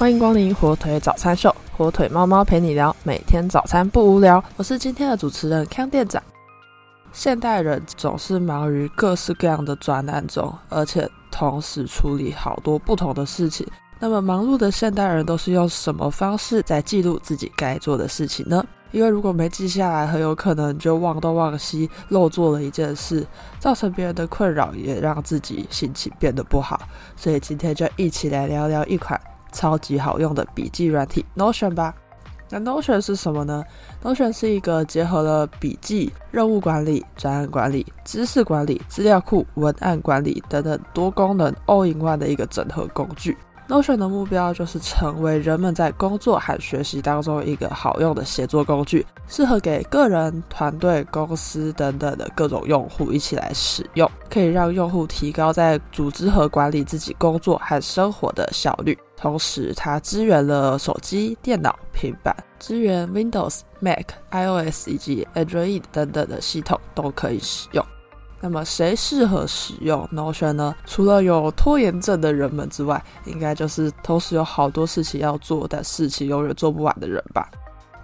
欢迎光临火腿早餐秀，火腿猫猫陪你聊，每天早餐不无聊。我是今天的主持人康店长。现代人总是忙于各式各样的专案中，而且同时处理好多不同的事情。那么，忙碌的现代人都是用什么方式在记录自己该做的事情呢？因为如果没记下来，很有可能就忘东忘西，漏做了一件事，造成别人的困扰，也让自己心情变得不好。所以今天就一起来聊聊一款超级好用的笔记软体 Notion 吧。那 Notion 是什么呢？Notion 是一个结合了笔记、任务管理、专案管理、知识管理、资料库、文案管理等等多功能 All in One 的一个整合工具。Notion 的目标就是成为人们在工作和学习当中一个好用的协作工具，适合给个人、团队、公司等等的各种用户一起来使用，可以让用户提高在组织和管理自己工作和生活的效率。同时，它支援了手机、电脑、平板，支援 Windows、Mac、iOS 以及 Android 等等的系统都可以使用。那么谁适合使用 Notion 呢？除了有拖延症的人们之外，应该就是同时有好多事情要做，但事情永远做不完的人吧。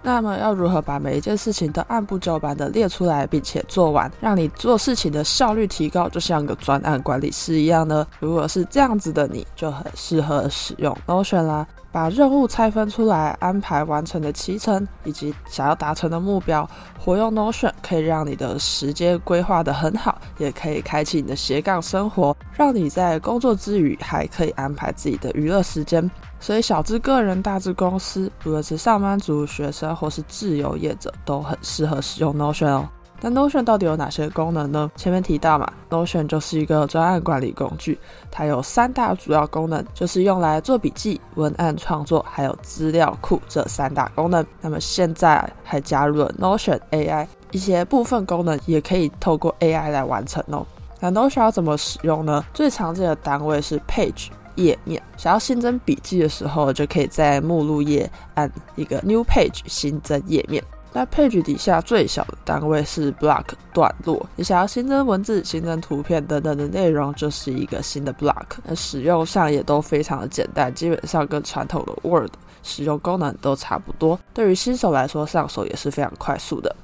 那么要如何把每一件事情都按部就班的列出来，并且做完，让你做事情的效率提高，就像个专案管理师一样呢？如果是这样子的，你就很适合使用 Notion 啦。把任务拆分出来，安排完成的期程以及想要达成的目标。活用 Notion 可以让你的时间规划得很好，也可以开启你的斜杠生活，让你在工作之余还可以安排自己的娱乐时间。所以，小至个人，大至公司，不论是上班族、学生或是自由业者，都很适合使用 Notion 哦。那 Notion 到底有哪些功能呢？前面提到嘛，Notion 就是一个专案管理工具，它有三大主要功能，就是用来做笔记、文案创作，还有资料库这三大功能。那么现在还加入了 Notion AI，一些部分功能也可以透过 AI 来完成哦。那都需要怎么使用呢？最常见的单位是 Page 页面，想要新增笔记的时候，就可以在目录页按一个 New Page 新增页面。那 page 底下最小的单位是 block 段落，你想要新增文字、新增图片等等的内容，就是一个新的 block。那使用上也都非常的简单，基本上跟传统的 Word 使用功能都差不多。对于新手来说，上手也是非常快速的。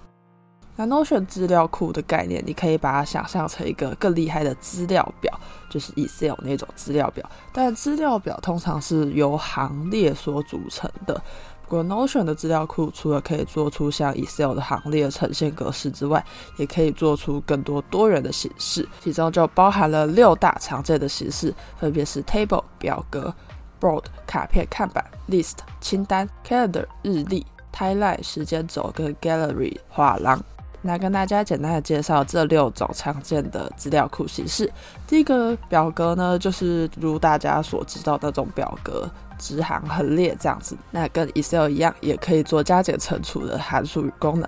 那 Notion 资料库的概念，你可以把它想象成一个更厉害的资料表，就是 Excel 那种资料表。但资料表通常是由行列所组成的。不过，Notion 的资料库除了可以做出像 Excel 的行列呈现格式之外，也可以做出更多多元的形式，其中就包含了六大常见的形式，分别是 Table 表格、Board 卡片看板、List 清单、Calendar 日历、Timeline 时间轴跟 Gallery 画廊。那跟大家简单的介绍这六种常见的资料库形式。第一个表格呢，就是如大家所知道那种表格。直行横列这样子，那跟 Excel 一样，也可以做加减乘除的函数与功能。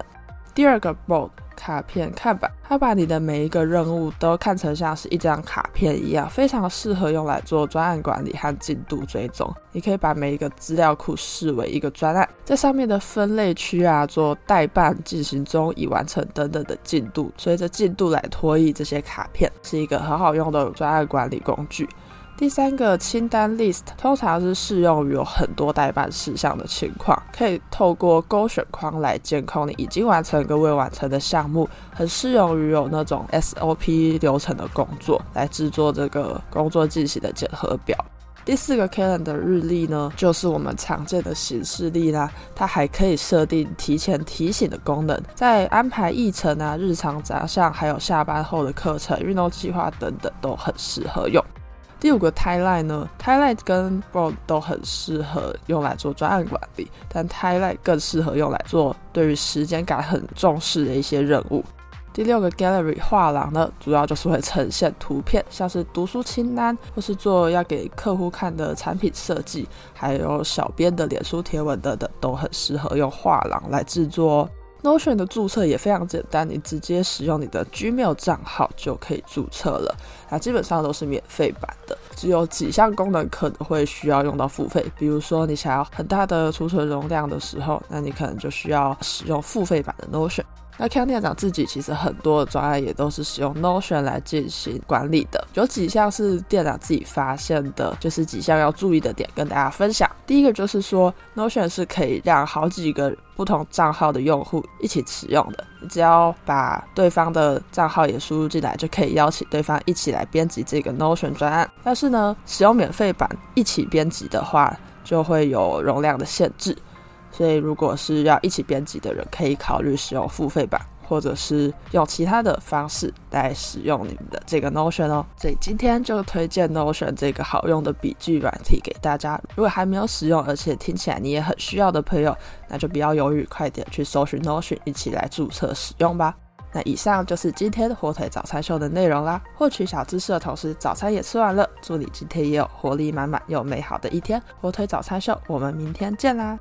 第二个 Board 卡片看板，它把你的每一个任务都看成像是一张卡片一样，非常适合用来做专案管理和进度追踪。你可以把每一个资料库视为一个专案，在上面的分类区啊，做代办、进行中、已完成等等的进度，随着进度来拖移这些卡片，是一个很好用的专案管理工具。第三个清单 list 通常是适用于有很多代办事项的情况，可以透过勾选框来监控你已经完成跟未完成的项目，很适用于有那种 SOP 流程的工作来制作这个工作进行的检核表。第四个 calendar 日历呢，就是我们常见的形式历啦，它还可以设定提前提醒的功能，在安排议程啊、日常杂项，还有下班后的课程、运动计划等等都很适合用。第五个 Timeline 呢，Timeline 跟 Board 都很适合用来做专案管理，但 Timeline 更适合用来做对于时间感很重视的一些任务。第六个 Gallery 画廊呢，主要就是会呈现图片，像是读书清单，或是做要给客户看的产品设计，还有小编的脸书贴文等等，都很适合用画廊来制作。哦 Notion 的注册也非常简单，你直接使用你的 Gmail 账号就可以注册了。那基本上都是免费版的，只有几项功能可能会需要用到付费。比如说你想要很大的储存容量的时候，那你可能就需要使用付费版的 Notion。那 Ken 店长自己其实很多的专案也都是使用 Notion 来进行管理的，有几项是店长自己发现的，就是几项要注意的点跟大家分享。第一个就是说 Notion 是可以让好几个不同账号的用户一起使用的，你只要把对方的账号也输入进来，就可以邀请对方一起来编辑这个 Notion 专案。但是呢，使用免费版一起编辑的话，就会有容量的限制。所以，如果是要一起编辑的人，可以考虑使用付费版，或者是用其他的方式来使用你们的这个 Notion 哦。所以今天就推荐 Notion 这个好用的笔记软体给大家。如果还没有使用，而且听起来你也很需要的朋友，那就不要犹豫，快点去搜寻 Notion，一起来注册使用吧。那以上就是今天的火腿早餐秀的内容啦。获取小知识的同时，早餐也吃完了，祝你今天也有活力满满又美好的一天。火腿早餐秀，我们明天见啦！